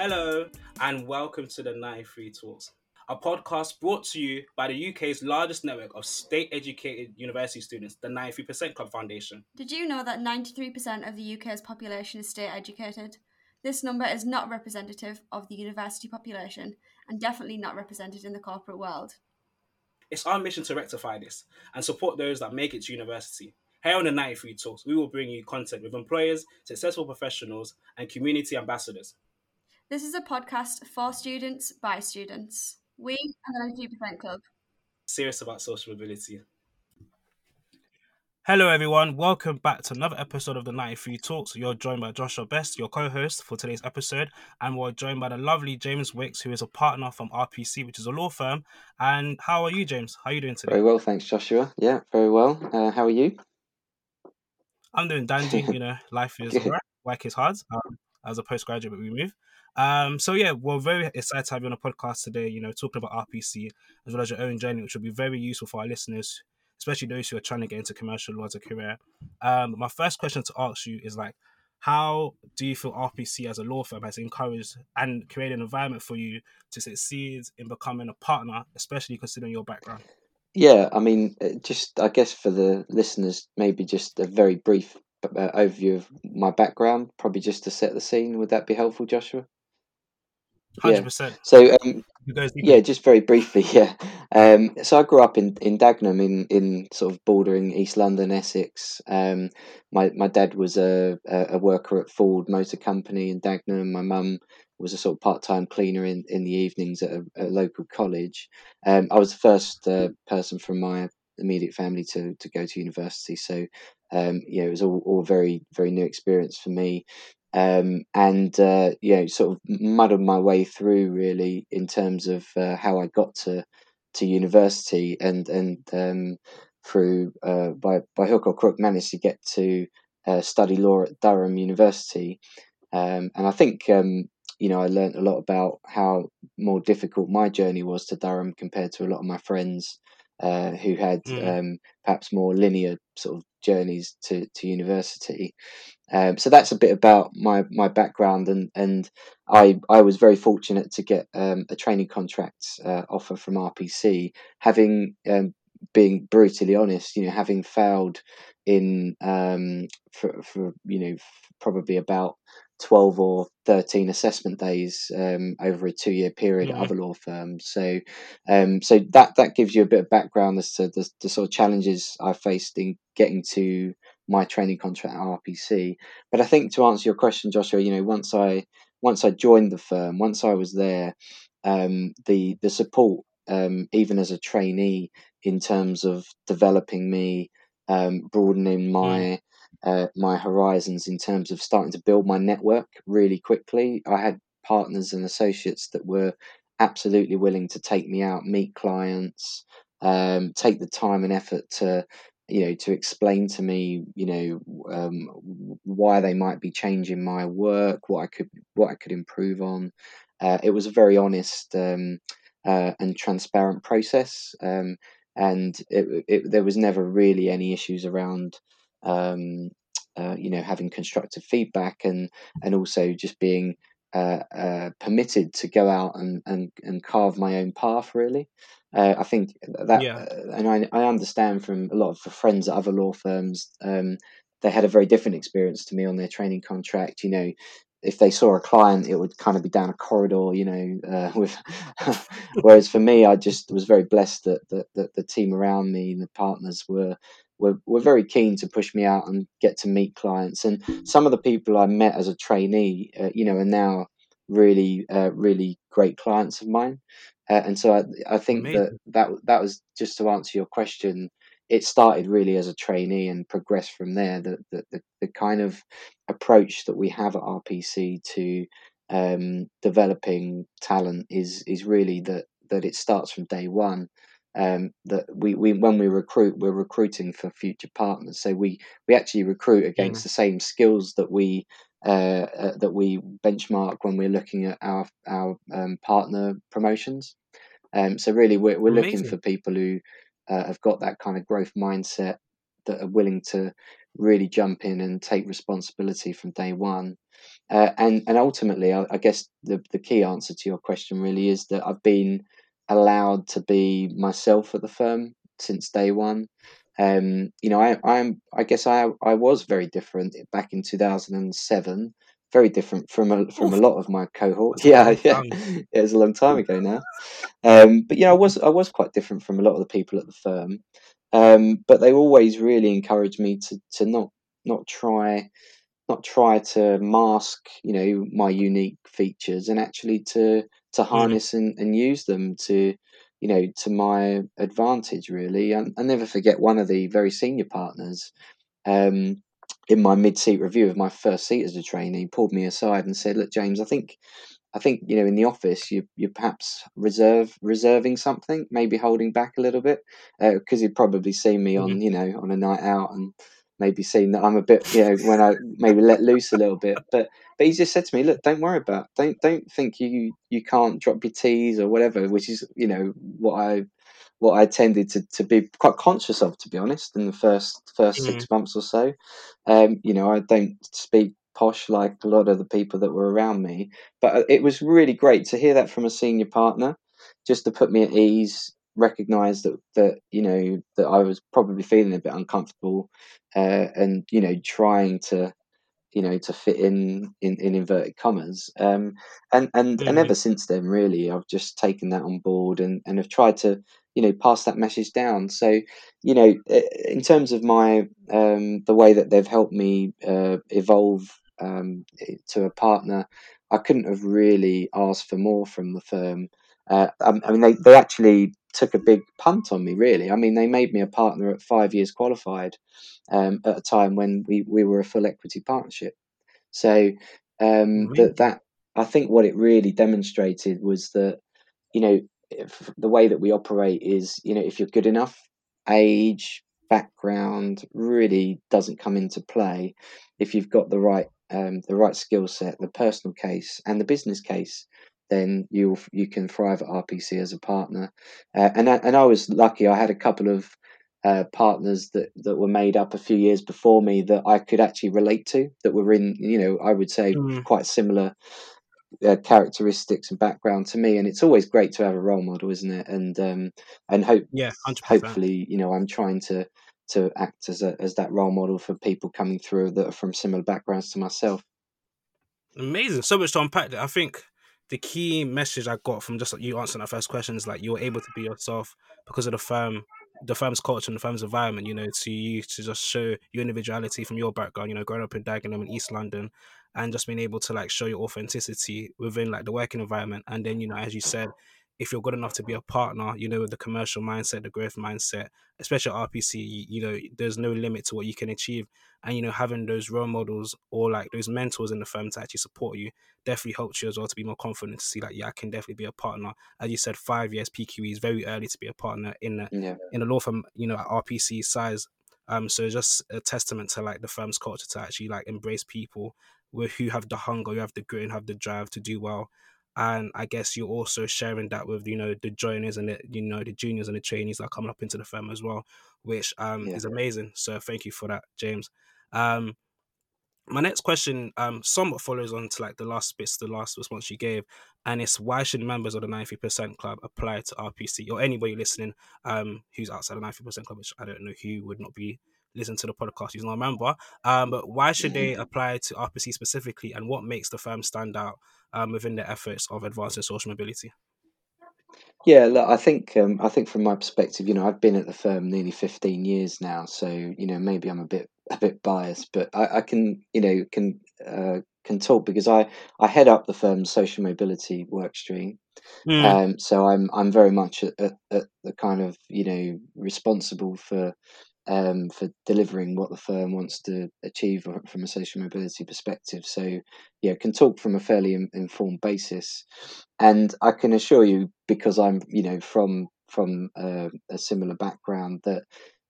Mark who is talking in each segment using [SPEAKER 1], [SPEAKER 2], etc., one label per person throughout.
[SPEAKER 1] Hello, and welcome to the 93 Talks, a podcast brought to you by the UK's largest network of state educated university students, the 93% Club Foundation.
[SPEAKER 2] Did you know that 93% of the UK's population is state educated? This number is not representative of the university population and definitely not represented in the corporate world.
[SPEAKER 1] It's our mission to rectify this and support those that make it to university. Here on the 93 Talks, we will bring you content with employers, successful professionals, and community ambassadors.
[SPEAKER 2] This is a podcast for students by students. We are the 93% Club.
[SPEAKER 1] Serious about social mobility. Hello, everyone. Welcome back to another episode of the 93 Talks. You're joined by Joshua Best, your co host for today's episode. And we're joined by the lovely James Wickes, who is a partner from RPC, which is a law firm. And how are you, James? How are you doing today?
[SPEAKER 3] Very well, thanks, Joshua. Yeah, very well. Uh, how are you?
[SPEAKER 1] I'm doing dandy. you know, life is all right. Work is hard. Um, as a postgraduate, we move. Um, so yeah, we're very excited to have you on the podcast today. You know, talking about RPC as well as your own journey, which will be very useful for our listeners, especially those who are trying to get into commercial law as a career. Um, my first question to ask you is like, how do you feel RPC as a law firm has encouraged and created an environment for you to succeed in becoming a partner, especially considering your background?
[SPEAKER 3] Yeah, I mean, uh, just I guess for the listeners, maybe just a very brief uh, overview of my background, probably just to set the scene. Would that be helpful, Joshua?
[SPEAKER 1] Hundred percent.
[SPEAKER 3] So um, yeah, just very briefly, yeah. Um, so I grew up in, in Dagenham, in, in sort of bordering East London, Essex. Um, my my dad was a, a worker at Ford Motor Company in Dagenham. My mum was a sort of part time cleaner in, in the evenings at a, a local college. Um, I was the first uh, person from my immediate family to to go to university. So um, yeah, it was all, all very very new experience for me um, and uh, you know, sort of muddled my way through really in terms of uh, how I got to to university, and and um, through uh, by by hook or crook managed to get to uh, study law at Durham University, um, and I think um, you know I learned a lot about how more difficult my journey was to Durham compared to a lot of my friends uh, who had mm. um, perhaps more linear sort of journeys to, to university. Um, so that's a bit about my, my background, and, and I I was very fortunate to get um, a training contract uh, offer from RPC, having um, being brutally honest, you know, having failed in um, for, for you know probably about 12 or 13 assessment days um, over a two year period mm-hmm. at other law firms. So, um, so that, that gives you a bit of background as to the, the sort of challenges I faced in getting to my training contract at RPC. But I think to answer your question, Joshua, you know, once I, once I joined the firm, once I was there, um, the, the support, um, even as a trainee in terms of developing me, um, broadening my, mm uh, my horizons in terms of starting to build my network really quickly. I had partners and associates that were absolutely willing to take me out, meet clients, um, take the time and effort to you know to explain to me you know um, why they might be changing my work what i could what i could improve on. Uh, it was a very honest um, uh, and transparent process um, and it, it, there was never really any issues around um, uh, you know, having constructive feedback and and also just being uh, uh, permitted to go out and, and, and carve my own path. Really, uh, I think that, yeah. Uh, and I I understand from a lot of the friends at other law firms. Um, they had a very different experience to me on their training contract. You know, if they saw a client, it would kind of be down a corridor, you know. Uh, with whereas for me, I just was very blessed that, that, that the team around me, and the partners, were were, were very keen to push me out and get to meet clients. And some of the people I met as a trainee, uh, you know, are now really, uh, really great clients of mine. Uh, and so I, I think Amazing. that, that that was just to answer your question. It started really as a trainee and progressed from there. The, the, the, the kind of approach that we have at RPC to um, developing talent is is really that that it starts from day one um, that we, we when we recruit we're recruiting for future partners so we we actually recruit against mm. the same skills that we uh, uh, that we benchmark when we're looking at our our um, partner promotions um, so really we're, we're looking for people who uh, have got that kind of growth mindset that are willing to really jump in and take responsibility from day one. Uh, and and ultimately, I, I, guess the the key answer to your question really is that I've been allowed to be myself at the firm since day one. Um, you know, I I'm I guess I I was very different back in two thousand and seven. Very different from a, from a lot of my cohort. Yeah, yeah, yeah, it was a long time ago now. Um, but yeah, I was I was quite different from a lot of the people at the firm. Um, but they always really encouraged me to to not not try not try to mask you know my unique features and actually to to harness mm. and, and use them to you know to my advantage really I, I never forget one of the very senior partners um, in my mid-seat review of my first seat as a trainee pulled me aside and said look james i think I think you know in the office you you perhaps reserve reserving something, maybe holding back a little bit, because uh, he'd probably seen me on mm-hmm. you know on a night out and maybe seen that I'm a bit you know when I maybe let loose a little bit. But but he just said to me, look, don't worry about, it. don't don't think you you can't drop your T's or whatever, which is you know what I what I tended to, to be quite conscious of, to be honest, in the first 1st mm-hmm. six months or so. Um, you know, I don't speak posh like a lot of the people that were around me. But uh, it was really great to hear that from a senior partner, just to put me at ease, recognize that that you know that I was probably feeling a bit uncomfortable, uh, and you know trying to you know to fit in in, in inverted commas um and and mm-hmm. and ever since then really i've just taken that on board and and have tried to you know pass that message down so you know in terms of my um the way that they've helped me uh, evolve um, to a partner, I couldn't have really asked for more from the firm. Uh, I, um, I, mean, they, they actually took a big punt on me, really. I mean, they made me a partner at five years qualified um, at a time when we, we were a full equity partnership. So um, that that I think what it really demonstrated was that you know the way that we operate is you know if you're good enough, age, background really doesn't come into play if you've got the right um, the right skill set, the personal case, and the business case, then you you can thrive at RPC as a partner. Uh, and I, and I was lucky; I had a couple of uh, partners that that were made up a few years before me that I could actually relate to, that were in you know I would say mm. quite similar. Uh, characteristics and background to me, and it's always great to have a role model, isn't it? And um, and hope,
[SPEAKER 1] yeah,
[SPEAKER 3] 100%. hopefully, you know, I'm trying to to act as a, as that role model for people coming through that are from similar backgrounds to myself.
[SPEAKER 1] Amazing, so much to unpack. There. I think the key message I got from just you answering that first question is like you were able to be yourself because of the firm, the firm's culture and the firm's environment. You know, to you to just show your individuality from your background. You know, growing up in Dagenham in East London, and just being able to like show your authenticity within like the working environment. And then you know, as you said, if you're good enough to be a partner, you know, with the commercial mindset, the growth mindset, especially RPC, you, you, know, there's no limit to what you can achieve. And, you know, having those role models or like those mentors in the firm to actually support you definitely helps you as well to be more confident to see like, yeah, I can definitely be a partner. As you said, five years PQE is very early to be a partner in a, yeah. in a law firm, you know, at RPC size. Um, so just a testament to like the firm's culture to actually like embrace people who have the hunger, who have the grit and have the drive to do well and I guess you're also sharing that with you know the joiners and the you know the juniors and the trainees that are coming up into the firm as well, which um yeah. is amazing. So thank you for that, James. Um, my next question um somewhat follows on to like the last bits, the last response you gave, and it's why should members of the ninety percent club apply to RPC or anybody listening um who's outside the ninety percent club, which I don't know who would not be listen to the podcast who's not a member. Um, but why should they mm-hmm. apply to RPC specifically, and what makes the firm stand out um, within the efforts of advancing social mobility?
[SPEAKER 3] Yeah, look, I think um, I think from my perspective, you know, I've been at the firm nearly fifteen years now, so you know maybe I'm a bit a bit biased, but I, I can you know can uh, can talk because I I head up the firm's social mobility work stream. Mm. Um, so I'm I'm very much at, at, at, the kind of you know responsible for um, for delivering what the firm wants to achieve from a social mobility perspective. So, yeah, can talk from a fairly informed basis, and I can assure you, because I'm, you know, from from uh, a similar background, that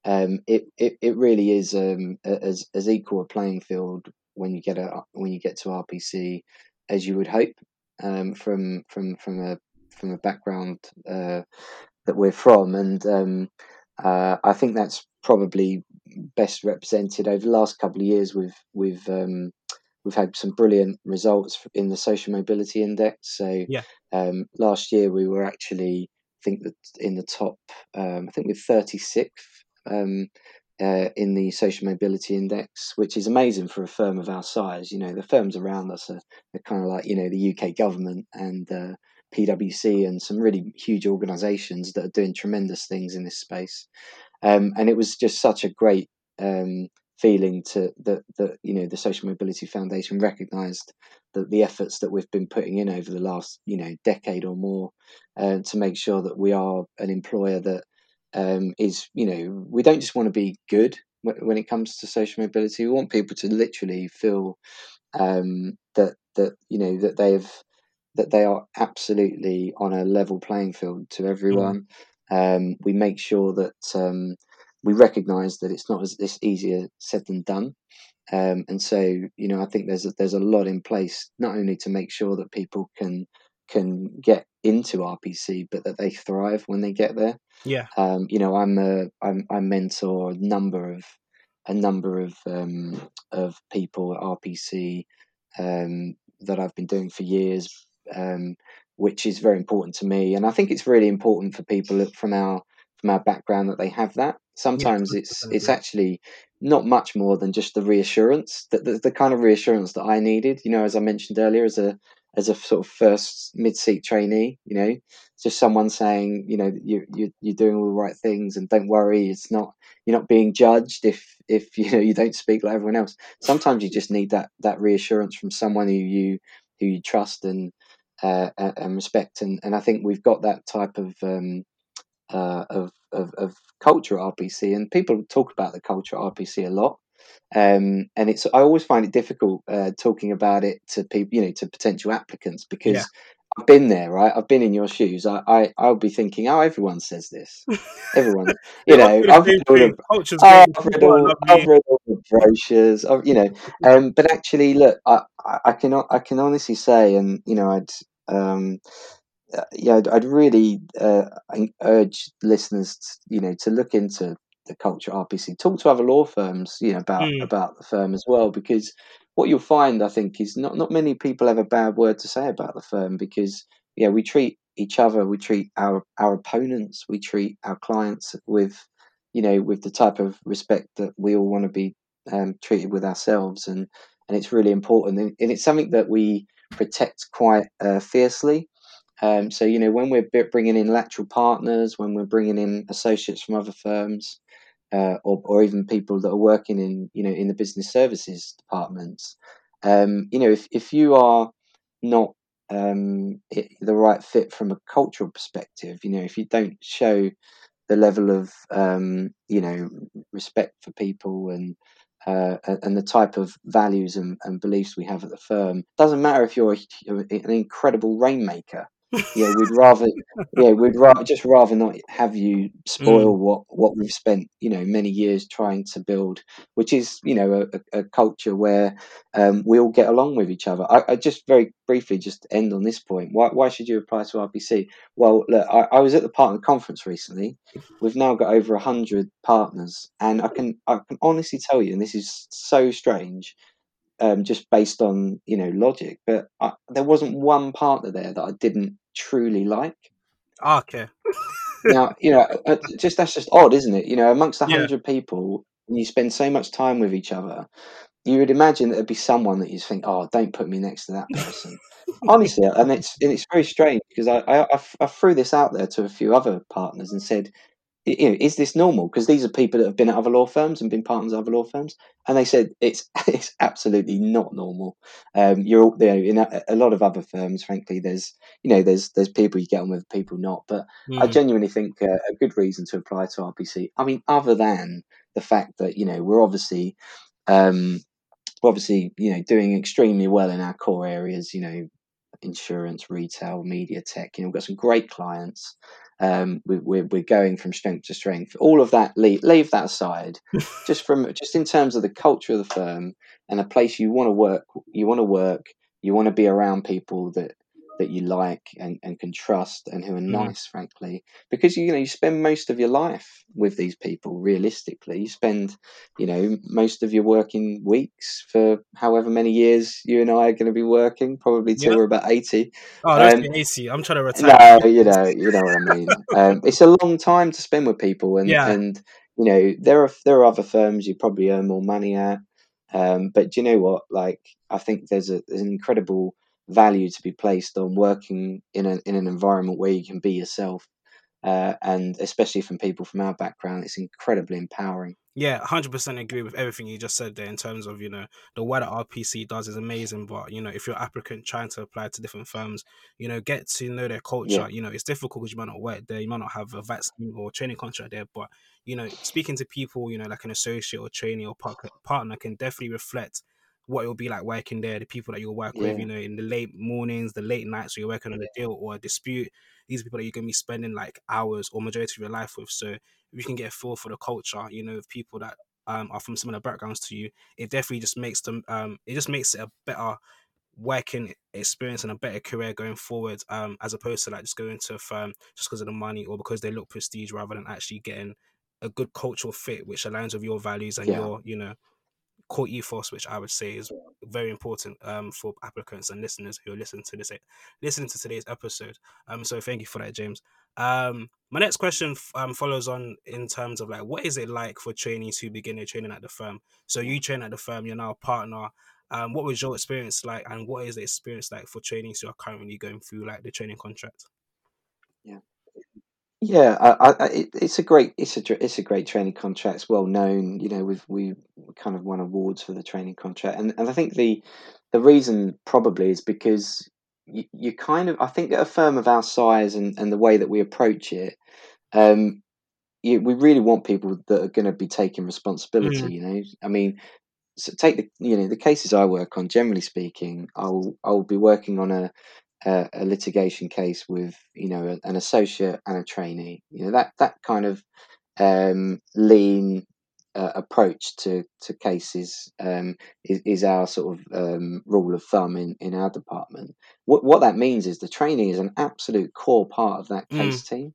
[SPEAKER 3] um, it, it it really is um, as as equal a playing field when you get a when you get to RPC as you would hope um, from from from a from a background uh, that we're from, and um, uh, I think that's probably best represented over the last couple of years. We've we've um, we've had some brilliant results in the social mobility index. So
[SPEAKER 1] yeah.
[SPEAKER 3] um, last year we were actually, I think that in the top, um, I think we're 36th um, uh, in the social mobility index, which is amazing for a firm of our size. You know, the firms around us are, are kind of like you know the UK government and uh, PwC and some really huge organisations that are doing tremendous things in this space. Um, and it was just such a great um, feeling to that that you know the Social Mobility Foundation recognised that the efforts that we've been putting in over the last you know decade or more uh, to make sure that we are an employer that um, is you know we don't just want to be good when it comes to social mobility. We want people to literally feel um, that that you know that they've that they are absolutely on a level playing field to mm. everyone. Um, we make sure that um, we recognise that it's not as this easier said than done. Um, and so, you know, I think there's a, there's a lot in place not only to make sure that people can can get into RPC, but that they thrive when they get there.
[SPEAKER 1] Yeah.
[SPEAKER 3] Um, you know, I'm a I'm I mentor a number of a number of um, of people at RPC um, that I've been doing for years, um, which is very important to me. And I think it's really important for people from our from our background that they have that. Sometimes yeah, it's it's actually not much more than just the reassurance that the, the kind of reassurance that I needed. You know, as I mentioned earlier, as a as a sort of first mid seat trainee, you know, just someone saying, you know, you you you're doing all the right things and don't worry, it's not you're not being judged if if you know you don't speak like everyone else. Sometimes you just need that that reassurance from someone who you who you trust and uh, and respect. And, and I think we've got that type of, um, uh, of, of, of culture RPC, and people talk about the culture RPC a lot. Um, and it's I always find it difficult uh, talking about it to people, you know, to potential applicants because yeah. I've been there, right? I've been in your shoes. I, I I'll be thinking, oh, everyone says this. Everyone, you know, I've read, all, oh, I've, read all, I've read all the brochures, I've, you know. Um, but actually, look, I, I can I can honestly say, and you know, I'd um, uh, yeah, I'd, I'd really uh, urge listeners, to, you know, to look into the culture RPC. Talk to other law firms, you know, about mm. about the firm as well, because what you'll find, I think, is not not many people have a bad word to say about the firm because yeah, we treat each other, we treat our our opponents, we treat our clients with you know with the type of respect that we all want to be um, treated with ourselves, and and it's really important, and, and it's something that we protect quite uh, fiercely. Um, so you know when we're bringing in lateral partners, when we're bringing in associates from other firms, uh, or, or even people that are working in you know in the business services departments. Um, you know, if if you are not um, it, the right fit from a cultural perspective, you know, if you don't show the level of um, you know respect for people and uh, and the type of values and, and, beliefs we have at the firm. Doesn't matter if you're a, an incredible rainmaker yeah, we'd rather, yeah, we'd rather just rather not have you spoil mm. what what we've spent, you know, many years trying to build, which is, you know, a, a culture where um, we all get along with each other. I, I, just very briefly just end on this point. Why why should you apply to RPC? Well, look, I, I was at the partner conference recently. We've now got over a hundred partners, and I can I can honestly tell you, and this is so strange um, just based on you know logic. But I, there wasn't one partner there that I didn't truly like.
[SPEAKER 1] Okay.
[SPEAKER 3] now you know, uh, just that's just odd, isn't it? You know, amongst a hundred yeah. people, you spend so much time with each other. You would imagine that there'd be someone that you think, "Oh, don't put me next to that person." Honestly, and it's and it's very strange because I, I I threw this out there to a few other partners and said, you know, is this normal? Because these are people that have been at other law firms and been partners of other law firms, and they said it's it's absolutely not normal. Um, you're you know, in a, a, lot of other firms, frankly, there's you know there's there's people you get on with, people not. But mm. I hmm. genuinely think uh, a good reason to apply to RPC. I mean, other than the fact that you know we're obviously um, we're obviously you know doing extremely well in our core areas. You know, insurance, retail, media, tech. You know, we've got some great clients. Um, we, we're, we're going from strength to strength. All of that, leave, leave that aside. just from just in terms of the culture of the firm and a place you want to work, you want to work, you want to be around people that that you like and, and can trust and who are
[SPEAKER 1] Mm.
[SPEAKER 3] nice, frankly, because you know you spend most of your life with these people. Realistically, you spend you know most of your working weeks for however many years you and I are going to be working, probably till
[SPEAKER 1] Yeah.
[SPEAKER 3] we're about eighty.
[SPEAKER 1] Oh, don't
[SPEAKER 3] Um,
[SPEAKER 1] AC. I'm trying to retire.
[SPEAKER 3] no, you know, you know what I mean. Um, it's a long time to spend with people, and
[SPEAKER 1] Yeah.
[SPEAKER 3] and you know there are there are other firms you probably earn more money at, um, but do you know what? Like, I think there's a there's an incredible value to be placed on working in an in an environment where you can be yourself, uh, and especially from people from our background, it's incredibly empowering.
[SPEAKER 1] Yeah, hundred percent agree with everything you just said there in terms of you know the work that RPC does is amazing, but you know if you're an applicant trying to apply to different firms, you know get to know their culture.
[SPEAKER 3] Yeah.
[SPEAKER 1] You know it's difficult because you might not work there, you might not have a vac scheme or training contract there, but you know speaking to people, you know like an associate or trainee or partner can definitely reflect what it will be like working there, the people that you'll work with, you know, in the late mornings, the late nights, where you're working on a deal or a dispute. These are people that you're gonna be spending like hours or majority of your life with. So if you can get a feel for the culture, you know, of people that um, are from similar backgrounds to you, it definitely just makes them um, it just makes it a better working experience and a better career going forward, um, as opposed to like just going to a firm just because of the money or because they look prestige rather than actually getting a good cultural fit which aligns with your values and
[SPEAKER 3] Yeah.
[SPEAKER 1] your, you know, core ethos, which I would say is very important um, for applicants and listeners who are listening to this listening to today's episode. Um, so thank you for that, James. Um, my next question um, follows on in terms of like what is it like for trainees who begin their training at the firm? So you train at the firm, you're now a partner. Um, what was your experience like, and what is the experience like for trainees who are currently going through like the training contract?
[SPEAKER 3] Yeah, I, I, it, it's a great, it's a, it's a great training contract. It's well known. You know, we've we kind of won awards for the training contract, and and I think the the reason probably is because you, you kind of, I think at a firm of our size and and the way that we approach it, um, you, we really want people that are going to be taking responsibility.
[SPEAKER 1] Mm.
[SPEAKER 3] You know, I mean, so take the you know the cases I work on. Generally speaking, I'll I'll be working on a a, a litigation case with you know an associate and a trainee. You know that that kind of um, lean uh, approach to to cases um, is, is our sort of um, rule of thumb in, in our department. What what that means is the trainee is an absolute core part of that
[SPEAKER 1] Mm.
[SPEAKER 3] case team.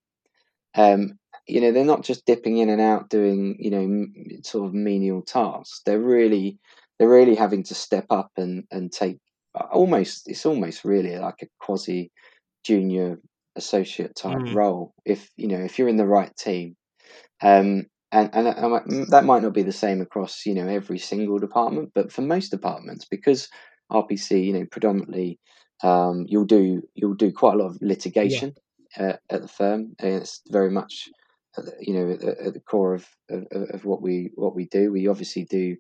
[SPEAKER 3] Um, you know they're not just dipping in and out doing you know m- sort of menial tasks. They're really they're really having to step up and and take almost it's almost really like a quasi junior associate type
[SPEAKER 1] Mm.
[SPEAKER 3] role if you know if you're in the right team. Um and and that might- that might not be the same across you know every single department but for most departments because rpc you know predominantly um you'll do you'll do quite a lot of litigation uh, at the firm and it's very much at the- you know at, the- at the core of, of of what we what we do. We obviously do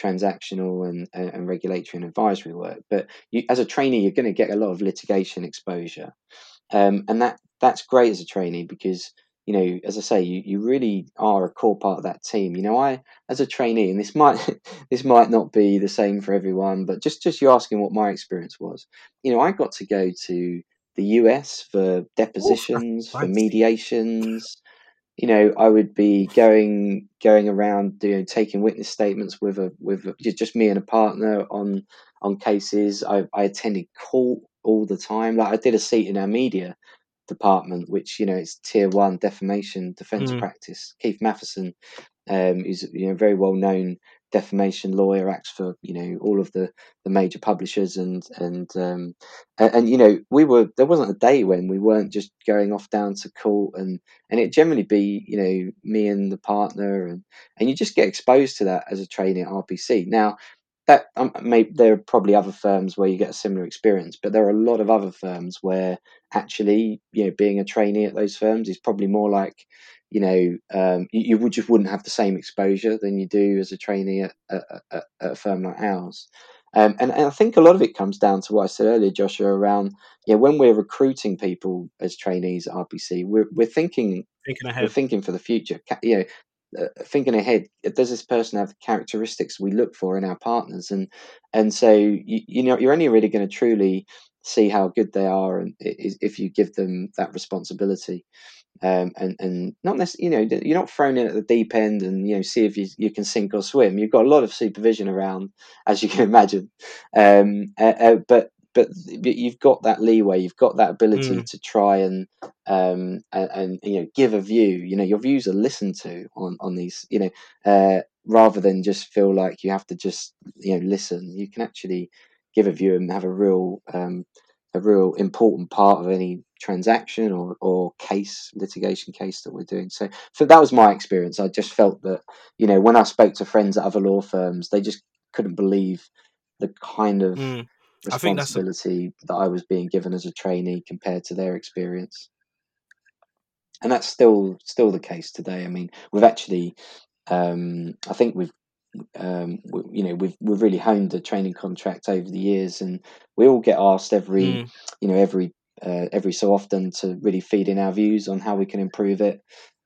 [SPEAKER 3] transactional and, and, regulatory and advisory work but you, as a trainee you're going to get a lot of litigation exposure. Um, and that that's great as a trainee because you know as i say you, you really are a core part of that team. You know i as a trainee and this might this might not be the same for everyone but just just you asking what my experience was. You know i got to go to the us for depositions for
[SPEAKER 1] fancy.
[SPEAKER 3] mediations you know i would be going going around you know taking witness statements with a with a, just me and a partner on on cases. I, I attended court all the time. Like i did a seat in our media department which you know it's tier one defamation defense
[SPEAKER 1] Mm.
[SPEAKER 3] practice. Keith Mathieson um is you know very well known defamation lawyer acts for you know all of the the major publishers and and um and, and you know we were there wasn't a day when we weren't just going off down to court and and it generally be you know me and the partner and and you just get exposed to that as a trainee at RPC. Now that um, there are probably other firms where you get a similar experience, but there are a lot of other firms where actually you know being a trainee at those firms is probably more like you know um, you, you would just wouldn't have the same exposure than you do as a trainee at, at, at, a firm like ours. Um, and, and I think a lot of it comes down to what I said earlier, Joshua, around yeah, when we're recruiting people as trainees at RPC, we're we're thinking
[SPEAKER 1] Thinking
[SPEAKER 3] we're thinking for the future. You know, uh, thinking ahead. Does this person have the characteristics we look for in our partners? And and so you, you know, you're only really going to truly see how good they are, and is if you give them that responsibility. Um, and and not necessarily, you know, you're not thrown in at the deep end, and you know, see if you you can sink or swim. You've got a lot of supervision around, as you can imagine. Um, uh, uh, but but you've got that leeway, you've got that ability mm. to try and um and, and, you know give a view. You know, your views are listened to on on these. You know, uh, rather than just feel like you have to just you know listen. You can actually give a view and have a real um a real important part of any transaction or, or case litigation case that we're doing so so that was my experience i just felt that you know when i spoke to friends at other law firms they just couldn't believe the kind of mm, responsibility I a... that I was being given as a trainee compared to their experience. And that's still still the case today. I mean, we've actually, um, I think we've, um, we, you know, we've we've really honed the training contract over the years, and we all get asked every, mm. you know, every uh, every so often to really feed in our views on how we can improve it.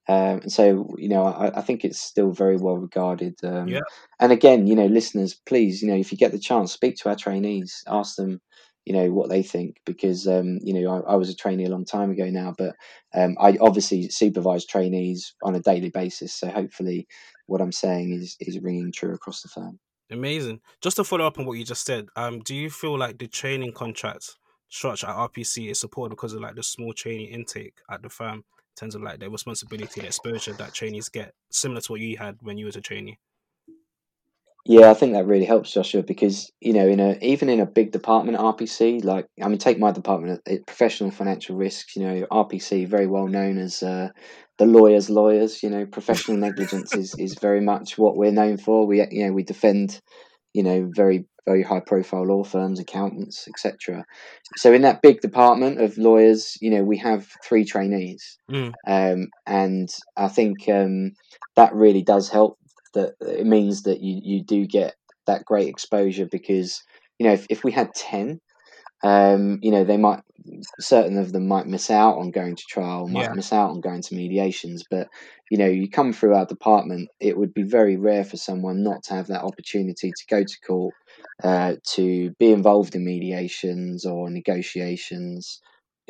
[SPEAKER 3] Um, and so, you know, I, I, think it's still very well regarded. Um,
[SPEAKER 1] yeah.
[SPEAKER 3] And again, you know, listeners, please, you know, if you get the chance, speak to our trainees, ask them, you know, what they think, because, um, you know, I, I, was a trainee a long time ago now, but um, I obviously supervise trainees on a daily basis. So hopefully, what I'm saying is is ringing true across the firm.
[SPEAKER 1] Amazing. Just to follow up on what you just said, um, do you feel like the training contract structure at RPC is supported because of like the small training intake at the firm? in terms of like the responsibility and exposure that trainees get, similar to what you had when you was a trainee?
[SPEAKER 3] Yeah, I think that really helps, Joshua, because you know, in a even in a big department at RPC, like I mean, take my department, professional financial risks. You know, RPC very well known as uh, the lawyers' lawyers. You know, professional negligence is is very much what we're known for. We you know we defend you know very very high profile law firms, accountants, etc. So in that big department of lawyers, you know, we have three trainees,
[SPEAKER 1] mm.
[SPEAKER 3] um, and I think um, that really does help. That it means that you you do get that great exposure because you know if, if we had ten, um, you know they might certain of them might miss out on going to trial, might yeah. miss out on going to mediations, but you know, you come through our department, it would be very rare for someone not to have that opportunity to go to court, uh, to be involved in mediations or negotiations,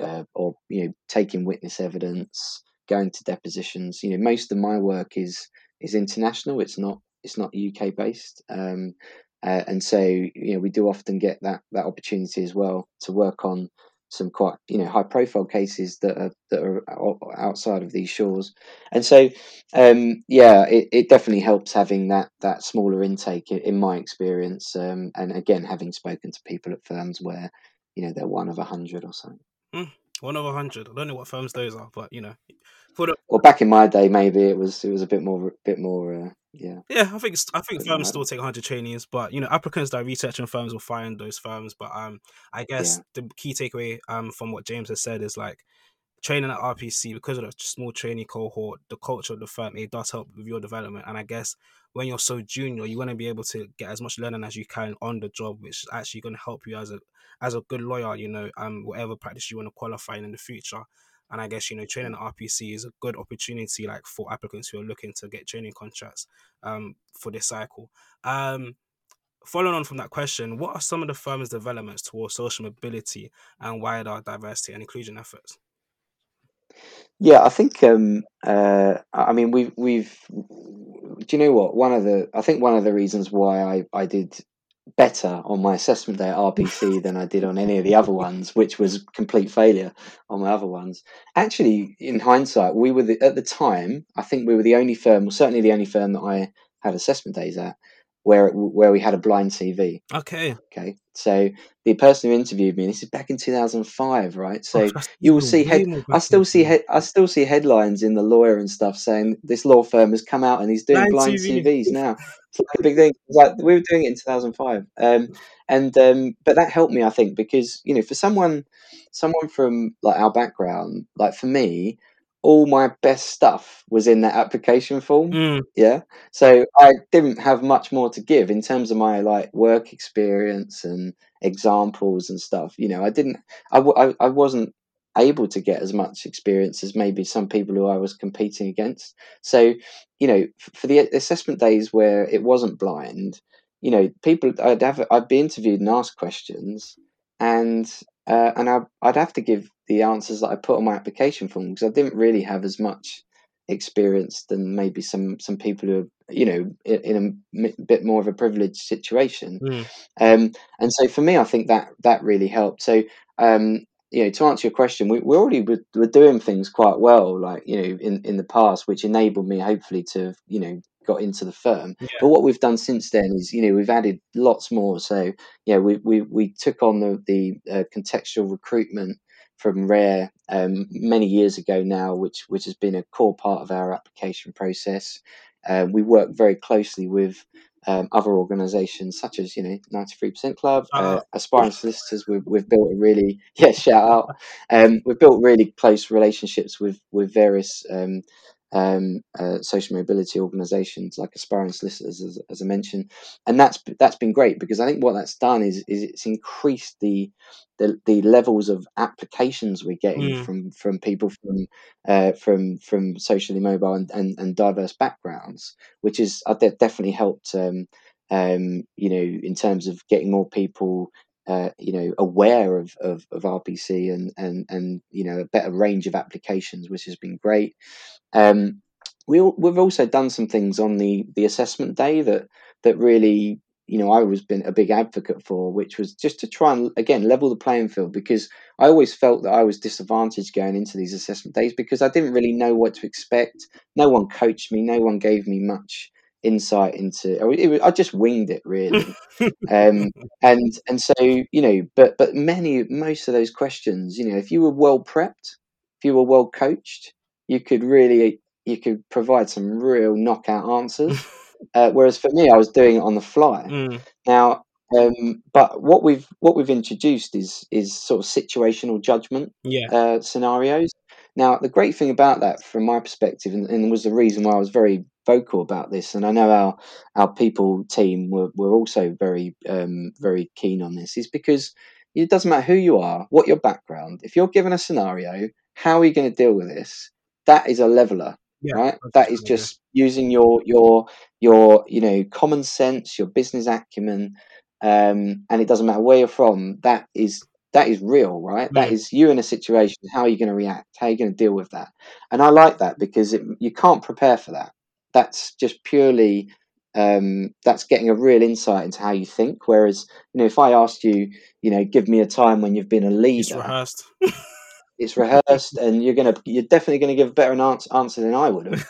[SPEAKER 3] uh, or you know, taking witness evidence, going to depositions. You know, most of my work is is international. It's not it's not UK based. Um, uh, and so you know we do often get that that opportunity as well to work on some quite you know high profile cases that are that are outside of these shores. And so um, yeah it, it definitely helps having that that smaller intake in my experience um, and again having spoken to people at firms where you know they're one of a hundred or something
[SPEAKER 1] mm, one of a hundred. I don't know what firms those are but you know
[SPEAKER 3] for the well back in my day maybe it was it was a bit more bit more uh, yeah.
[SPEAKER 1] Yeah, I think I think firms still take 100 trainees, but you know applicants that are researching firms will find those firms. But um, I guess yeah. the key takeaway um from what James has said is like training at RPC because of the small training cohort, the culture of the firm, it does help with your development. And I guess when you're so junior, you want to be able to get as much learning as you can on the job, which is actually going to help you as a as a good lawyer. You know, um, whatever practice you want to qualify in, in the future. And I guess you know training at RPC is a good opportunity, like for applicants who are looking to get training contracts um, for this cycle. Um, following on from that question, what are some of the firm's developments towards social mobility and wider diversity and inclusion efforts?
[SPEAKER 3] Yeah, I think. Um, uh, I mean, we've we've. Do you know what? One of the I think one of the reasons why I I did better on my assessment day at RPC than I did on any of the other ones, which was complete failure on my other ones. Actually, in hindsight, we were the, at the time. I think we were the only firm, certainly the only firm that I had assessment days at, where where we had a blind CV.
[SPEAKER 1] Okay.
[SPEAKER 3] Okay. So the person who interviewed me, this is back in two thousand five, right? So oh, you will see head. I still see head. I still see headlines in the lawyer and stuff saying this law firm has come out and he's doing blind, blind CV. CVs now. It's like a big thing. Like we were doing it in two thousand five, um, and um, but that helped me, I think, because you know, for someone, someone from like our background, like for me, all my best stuff was in that application form.
[SPEAKER 1] Mm.
[SPEAKER 3] Yeah. So I didn't have much more to give in terms of my like work experience and examples and stuff. You know, I didn't, I, I, I wasn't able to get as much experience as maybe some people who I was competing against. So, you know, for the assessment days where it wasn't blind, you know, people, I'd have, I'd be interviewed and asked questions and uh, and I, would have to give the answers that I put on my application form because I didn't really have as much experience than maybe some some people who are you know in a bit more of a privileged situation mm. um, and so for me i think that that really helped so um, you know to answer your question we, we already were, were doing things quite well like you know in in the past which enabled me hopefully to you know got into the firm. Yeah. But what we've done since then is, you know, we've added lots more. So, yeah, we we, we took on the the uh, contextual recruitment from Rare um, many years ago now, which which has been a core part of our application process. Uh, we work very closely with um, other organisations such as you know 93% Club, uh, aspiring solicitors. We've, we've built a really yeah shout out. Um, we've built really close relationships with with various um, um, uh, social mobility organisations like aspiring solicitors, as, as, I mentioned, and that's that's been great because I think what that's done is is it's increased the the, the levels of applications we're getting mm. from from people from uh, from from socially mobile and, and, and, diverse backgrounds, which is uh, definitely helped. Um, um, you know, in terms of getting more people uh, you know aware of, of, of RPC and, and and you know a better range of applications, which has been great. Um, we we've also done some things on the the assessment day that that really you know I was been a big advocate for, which was just to try and again level the playing field because I always felt that I was disadvantaged going into these assessment days because I didn't really know what to expect. No one coached me, no one gave me much insight into it was, I just winged it really um, and and so you know but but many most of those questions you know if you were well prepped if you were well coached you could really you could provide some real knockout answers. uh, whereas for me, I was doing it on the fly. Mm. Now, um, but what we've what we've introduced is is sort of situational judgment
[SPEAKER 1] yeah.
[SPEAKER 3] uh, scenarios. Now, the great thing about that, from my perspective, and, and, was the reason why I was very vocal about this, and I know our our people team were, were also very um, very keen on this, is because it doesn't matter who you are, what your background. If you're given a scenario, how are you going to deal with this? that is a leveler yeah, right that is just using your your your you know common sense your business acumen um, and it doesn't matter where you're from that is that is real right yeah. that is you in a situation how are you going to react how are you going to deal with that and i like that because it, you can't prepare for that that's just purely um, that's getting a real insight into how you think whereas you know if i asked you you know give me a time when you've been a leader it's
[SPEAKER 1] rehearsed
[SPEAKER 3] it's rehearsed, and you're gonna you're definitely gonna give a better answer, answer than I would have.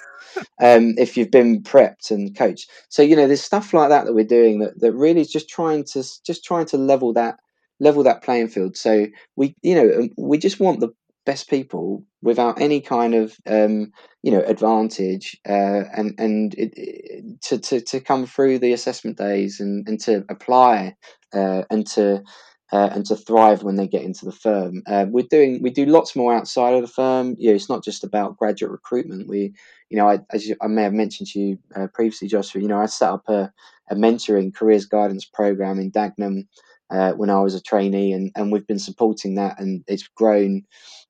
[SPEAKER 3] um, if you've been prepped and coached, so you know there's stuff like that that we're doing that, that really is just trying to just trying to level that level that playing field. So we you know um, we just want the best people without any kind of um, you know advantage uh, and and it, it, to, to to come through the assessment days and and to apply uh, and to uh, and to thrive when they get into the firm. Uh, we're doing we do lots more outside of the firm. You know, it's not just about graduate recruitment. We, you know, I, as you, I may have mentioned to you uh, previously, Joshua. You know, I set up a, a mentoring careers guidance program in Dagenham uh, when I was a trainee, and and we've been supporting that, and it's grown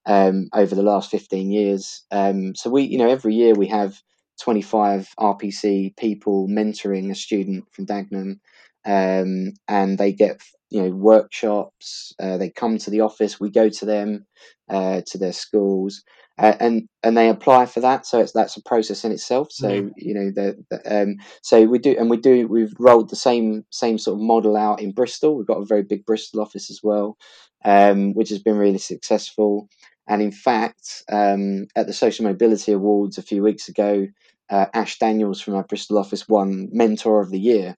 [SPEAKER 3] um, over the last fifteen years. Um, so we, you know, every year we have. 25 RPC people mentoring a student from Dagenham, um, and they get you know workshops. Uh, they come to the office. We go to them, uh, to their schools, uh, and and they apply for that. So it's that's a process in itself. So mm. you know the, the, um, so we do and we do we've rolled the same same sort of model out in Bristol. We've got a very big Bristol office as well, um, which has been really successful. And in fact, um, at the Social Mobility Awards a few weeks ago, uh, Ash Daniels from our Bristol office won Mentor of the Year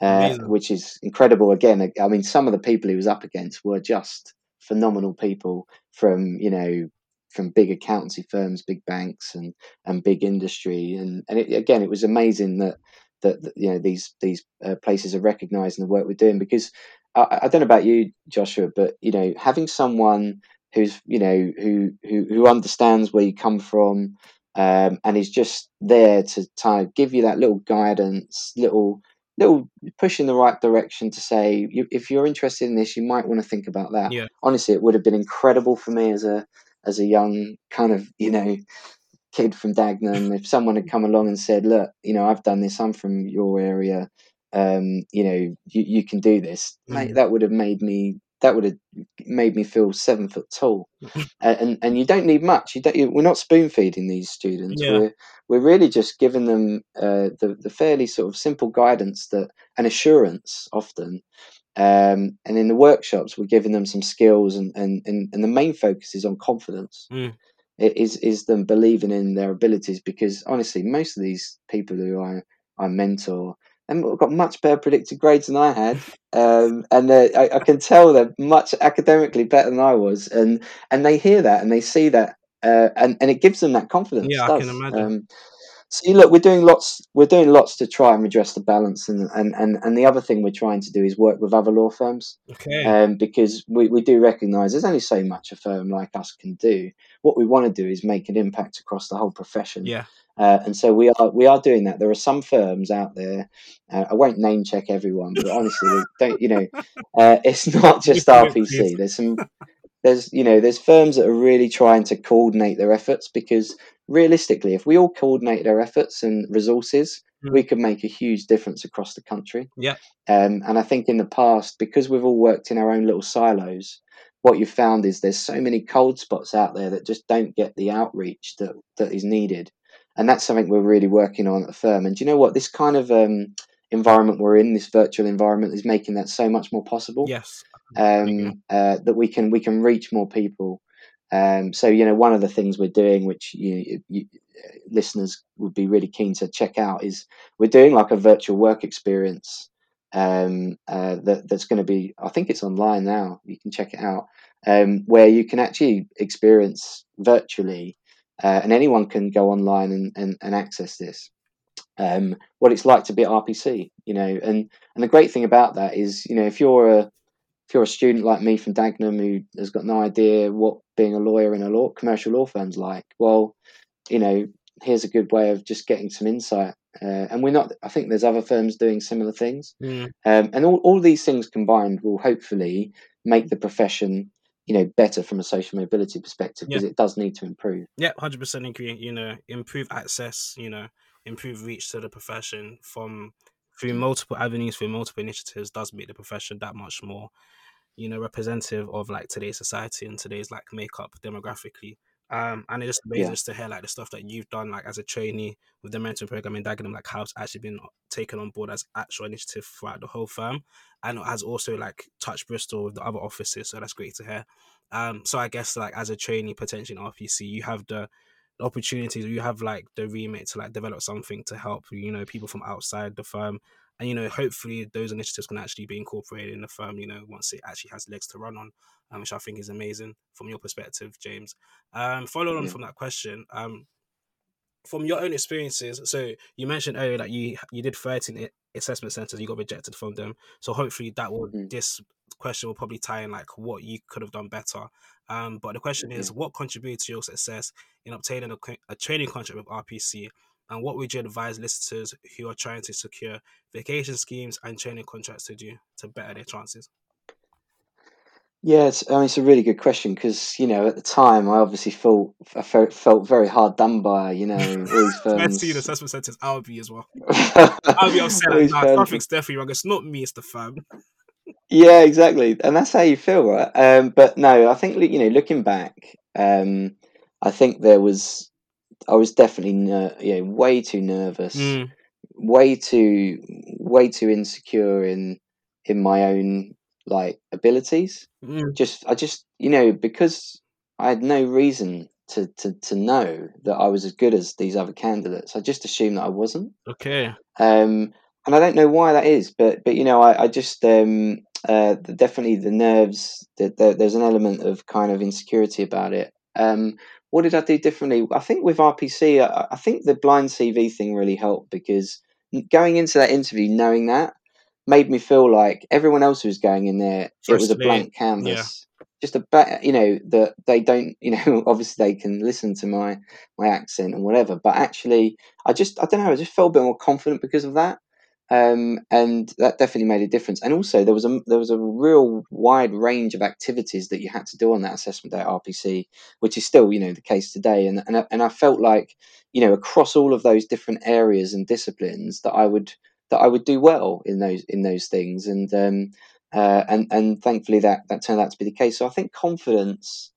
[SPEAKER 3] uh, which is incredible. Again, I mean, some of the people he was up against were just phenomenal people from you know from big accountancy firms, big banks, and and big industry. And and it, again, it was amazing that, that that, you know these these uh, places are recognising the work we're doing because I, I, don't know about you, Joshua, but you know having someone who's you know who who who understands where you come from um, and is just there to, to give you that little guidance, little little push in the right direction to say you, if you're interested in this you might want to think about that
[SPEAKER 1] yeah.
[SPEAKER 3] honestly it would have been incredible for me as a as a young kind of you know kid from dagenham if someone had come along and said look you know i've done this i'm from your area um, you know you, you can do this mm. Mate, that would have made me that would have made me feel seven foot tall. and and you don't need much. You don't. You, we're not spoon feeding these students. Yeah. We're we're really just giving them uh, the the fairly sort of simple guidance that and assurance often. Um, and in the workshops, we're giving them some skills, and, and, and, and the main focus is on confidence. Mm. It is is them believing in their abilities because honestly, most of these people who I I mentor and got much better predicted grades than I had, um, and I, I, can tell they're much academically better than I was, and and they hear that and they see that, uh, and and it gives them that confidence.
[SPEAKER 1] Yeah. I can imagine. Um,
[SPEAKER 3] See, look, we're doing lots. We're doing lots to try and redress the balance, and and and, and the other thing we're trying to do is work with other law firms.
[SPEAKER 1] Okay.
[SPEAKER 3] Um, because we, we do recognise there's only so much a firm like us can do. What we want to do is make an impact across the whole profession.
[SPEAKER 1] Yeah.
[SPEAKER 3] Uh, and so we are we are doing that. There are some firms out there. Uh, I won't name check everyone, but honestly, don't you know? Uh, it's not just RPC. There's some there's you know there's firms that are really trying to coordinate their efforts because realistically, if we all coordinate our efforts and resources, mm. we could make a huge difference across the country.
[SPEAKER 1] Yeah.
[SPEAKER 3] Um, and I think in the past, because we've all worked in our own little silos, what you've found is there's so many cold spots out there that just don't get the outreach that, that is needed. And that's something we're really working on at the firm. And do you know what? This kind of um, environment we're in, this virtual environment, is making that so much more possible.
[SPEAKER 1] Yes.
[SPEAKER 3] Um, uh, that we can we can reach more people um, so you know, one of the things we're doing, which you, you, listeners would be really keen to check out, is we're doing like a virtual work experience um, uh, that, that's going to be. I think it's online now. You can check it out, um, where you can actually experience virtually, uh, and anyone can go online and, and, and access this. Um, what it's like to be at RPC, you know, and and the great thing about that is, you know, if you're a if you're a student like me from Dagenham who has got no idea what being a lawyer in a law commercial law firm's like, well, you know, here's a good way of just getting some insight. Uh, and we're not. I think there's other firms doing similar things,
[SPEAKER 1] mm.
[SPEAKER 3] um, and all, all these things combined will hopefully make the profession, you know, better from a social mobility perspective because yeah. it does need to improve.
[SPEAKER 1] Yeah, hundred percent agree. You know, improve access. You know, improve reach to the profession from through multiple avenues, through multiple initiatives, does make the profession that much more, you know, representative of like today's society and today's like makeup demographically. Um, and it just amazing yeah. to hear like the stuff that you've done like as a trainee with the mentoring program in Dagenham, like how it's actually been taken on board as actual initiative throughout the whole firm, and it has also like touched Bristol with the other offices. So that's great to hear. Um, so I guess like as a trainee potentially in RPC, you have the opportunities you have like the remit to like develop something to help you know people from outside the firm and you know hopefully those initiatives can actually be incorporated in the firm you know once it actually has legs to run on um, which i think is amazing from your perspective james. Um following on from that question um from your own experiences so you mentioned earlier that you you did 13 assessment centers you got rejected from them. So hopefully that will mm-hmm. this question will probably tie in like what you could have done better. Um, but the question is, what contributed to your success in obtaining a, a training contract with RPC? And what would you advise listeners who are trying to secure vacation schemes and training contracts to do to better their chances?
[SPEAKER 3] Yeah, it's, I mean, it's a really good question because you know at the time I obviously felt I felt, very hard done by you know these firms.
[SPEAKER 1] see the assessment centers. I'll be as well. I'll be upset. Nah, something's definitely wrong. It's not me. It's the firm.
[SPEAKER 3] Yeah, exactly, and that's how you feel, right? Um, but no, I think you know, looking back, um, I think there was, I was definitely, ner- yeah, way too nervous,
[SPEAKER 1] mm.
[SPEAKER 3] way too, way too insecure in in my own like abilities.
[SPEAKER 1] Mm.
[SPEAKER 3] Just, I just, you know, because I had no reason to, to to know that I was as good as these other candidates. I just assumed that I wasn't.
[SPEAKER 1] Okay.
[SPEAKER 3] Um, and I don't know why that is, but but you know, I, I just um, uh, definitely the nerves. That the, there's an element of kind of insecurity about it. Um, what did I do differently? I think with RPC, I, I, think the blind CV thing really helped because going into that interview knowing that made me feel like everyone else who was going in there, Firstly, it was a blank canvas. Yeah. Just a you know that they don't, you know, obviously they can listen to my my accent and whatever, but actually, I just I don't know, I just felt a bit more confident because of that um, and that definitely made a difference. And also, there was a there was a real wide range of activities that you had to do on that assessment day at RPC, which is still you know the case today. And and and I felt like you know across all of those different areas and disciplines that I would that I would do well in those in those things. And um, uh, and and thankfully that that turned out to be the case. So I think confidence,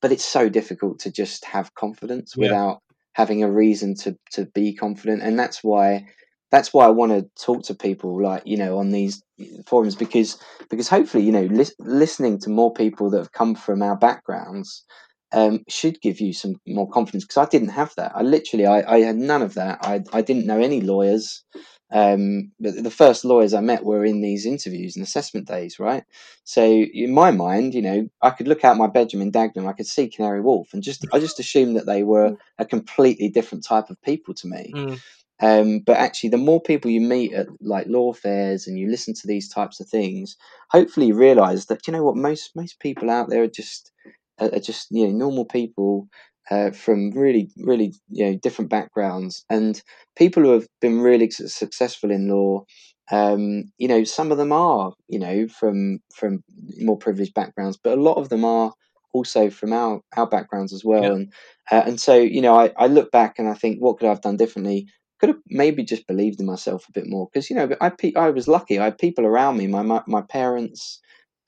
[SPEAKER 3] but it's so difficult to just have confidence
[SPEAKER 1] Yeah.
[SPEAKER 3] without having a reason to to be confident, and that's why that's why I want to talk to people like you know on these forums because because hopefully you know lis- listening to more people that have come from our backgrounds um, should give you some more confidence because I didn't have that. I literally I, I had none of that. I I didn't know any lawyers. Um, but the first lawyers I met were in these interviews and assessment days, right? So in my mind, you know, I could look out my bedroom in Dagenham, I could see Canary Wharf, and just I just assumed that they were a completely different type of people to me.
[SPEAKER 1] Mm.
[SPEAKER 3] Um, but actually, the more people you meet at like law fairs and you listen to these types of things, hopefully you realise that you know what most most people out there are just are just you know normal people uh, from really really you know different backgrounds and people who have been really su- successful in law. Um, you know, some of them are you know from from more privileged backgrounds, but a lot of them are also from our our backgrounds as well.
[SPEAKER 1] Yeah.
[SPEAKER 3] And uh, and so you know, I, I look back and I think, what could I have done differently? Could have maybe just believed in myself a bit more because you know I pe- I was lucky. I had people around me, my my, my parents,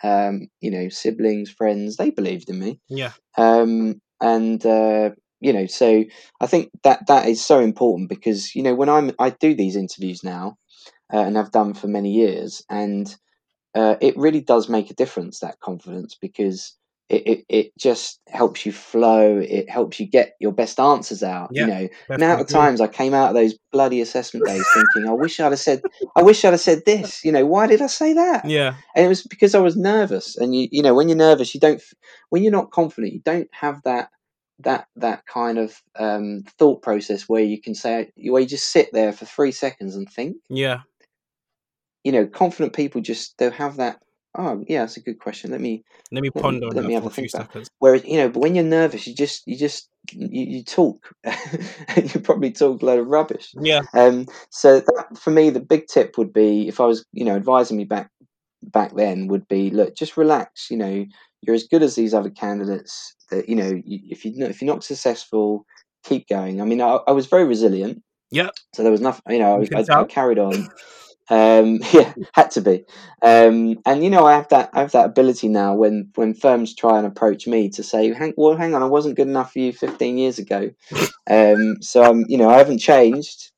[SPEAKER 3] um, you know, siblings, friends. They believed in me,
[SPEAKER 1] Yeah.
[SPEAKER 3] um, and uh, you know, so I think that that is so important because you know when I'm I do these interviews now, uh, and have done for many years, and uh, it really does make a difference that confidence because it, it, it just helps you flow. It helps you get your best answers out.
[SPEAKER 1] Yeah,
[SPEAKER 3] You know, now at times I came out of those bloody assessment days thinking, I wish I'd have said, I wish I'd have said this. You know, why did I say that?
[SPEAKER 1] Yeah.
[SPEAKER 3] And it was because I was nervous. And you, you know, when you're nervous, you don't, when you're not confident, you don't have that, that, that kind of um, thought process where you can say, where you just sit there for three seconds and think.
[SPEAKER 1] Yeah.
[SPEAKER 3] You know, confident people just they'll have that. Oh, yeah, that's a good question. Let me
[SPEAKER 1] Let me
[SPEAKER 3] let me,
[SPEAKER 1] ponder on
[SPEAKER 3] let
[SPEAKER 1] that
[SPEAKER 3] me have
[SPEAKER 1] for
[SPEAKER 3] a think about.
[SPEAKER 1] seconds.
[SPEAKER 3] Whereas you know, but when you're nervous, you just you just you, you talk, and you probably talk a load of rubbish.
[SPEAKER 1] Yeah.
[SPEAKER 3] Um, so that, for me, the big tip would be if I was you know advising me back back then would be look, just relax. You know, you're as good as these other candidates. That you know, you, if you if you're not successful, keep going. I mean, I, I was very resilient.
[SPEAKER 1] Yep.
[SPEAKER 3] So there was nothing. You know, I, I, I carried on. Um, yeah, had to be. Um, and you know, I have that I have that ability now when when firms try and approach me to say, hang, well, hang on, I wasn't good enough for you 15 years ago. Um, so I'm, you know, I haven't changed.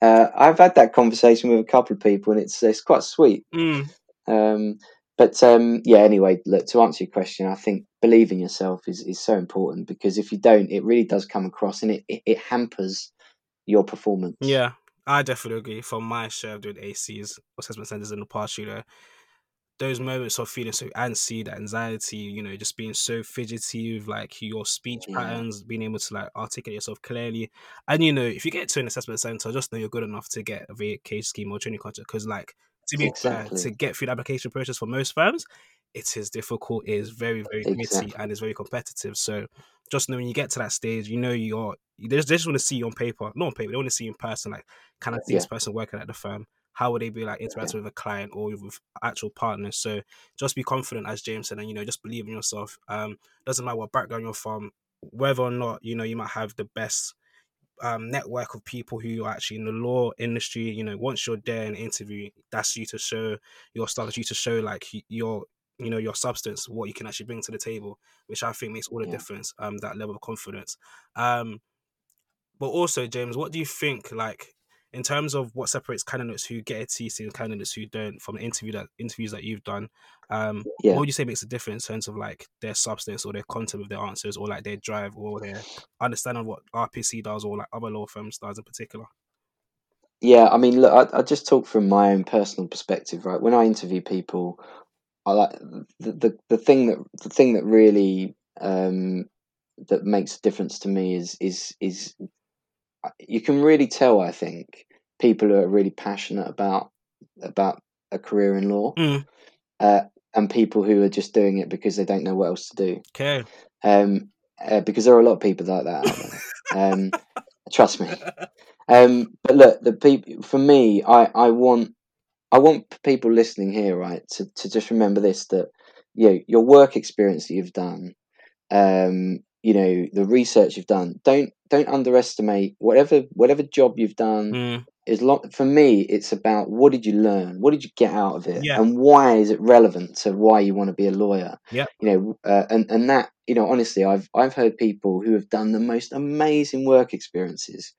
[SPEAKER 3] Uh, I've had that conversation with a couple of people, and it's it's quite sweet.
[SPEAKER 1] Mm.
[SPEAKER 3] Um, but um, yeah, anyway, look, to answer your question, I think believing yourself is, is so important because if you don't, it really does come across and it, it, it hampers your performance.
[SPEAKER 1] Yeah. I definitely agree. From my share of doing ACs, assessment centers in the past, you know, those moments of feeling so antsy, that anxiety, you know, just being so fidgety with like your speech
[SPEAKER 3] Yeah.
[SPEAKER 1] patterns, being able to like articulate yourself clearly. And you know, if you get to an assessment center, just know you're good enough to get a vac scheme or training contract. Because like to be
[SPEAKER 3] Exactly.
[SPEAKER 1] fair, to get through the application process for most firms, it is difficult, it is very, very gritty
[SPEAKER 3] Exactly.
[SPEAKER 1] and it's very competitive. So just know when you get to that stage, you know you're they just, they just want to see you on paper, not on paper, they want to see you in person. Like, can I see this person working at the firm? How would they be like interacting with a client or with actual partners? So just be confident, as James said, and you know, just believe in yourself. Um, doesn't matter what background you're from, whether or not you know you might have the best um network of people who are actually in the law industry. You know, once you're there in interview, that's you to show your you to show like your you know your substance, what you can actually bring to the table, which I think makes all the
[SPEAKER 3] Yeah.
[SPEAKER 1] difference. Um, that level of confidence. Um, but also, James, what do you think like? In terms of what separates candidates who get a TC and candidates who don't from the interview that interviews that you've done, um,
[SPEAKER 3] Yeah.
[SPEAKER 1] what would you say makes a difference in terms of like their substance or their content of their answers or like their drive or their understanding of what RPC does or like other law firms does in particular?
[SPEAKER 3] Yeah, I mean, look, I, I just talk from my own personal perspective, right? When I interview people, I like the the, the thing that the thing that really um, that makes a difference to me is is is you can really tell. I think people who are really passionate about about a career in law,
[SPEAKER 1] Mm.
[SPEAKER 3] uh, and people who are just doing it because they don't know what else to do.
[SPEAKER 1] Okay.
[SPEAKER 3] Um, uh, because there are a lot of people like that. Um, trust me. Um, but look, the people for me, I, I want I want people listening here, right, to, to just remember this that you know, your work experience that you've done, um, you know, the research you've done. Don't don't underestimate whatever whatever job you've done,
[SPEAKER 1] Mm.
[SPEAKER 3] is long for me it's about what did you learn what did you get out of it
[SPEAKER 1] Yeah.
[SPEAKER 3] and why is it relevant to why you want to be a lawyer
[SPEAKER 1] Yeah.
[SPEAKER 3] you know uh, and and that you know honestly i've i've heard people who have done the most amazing work experiences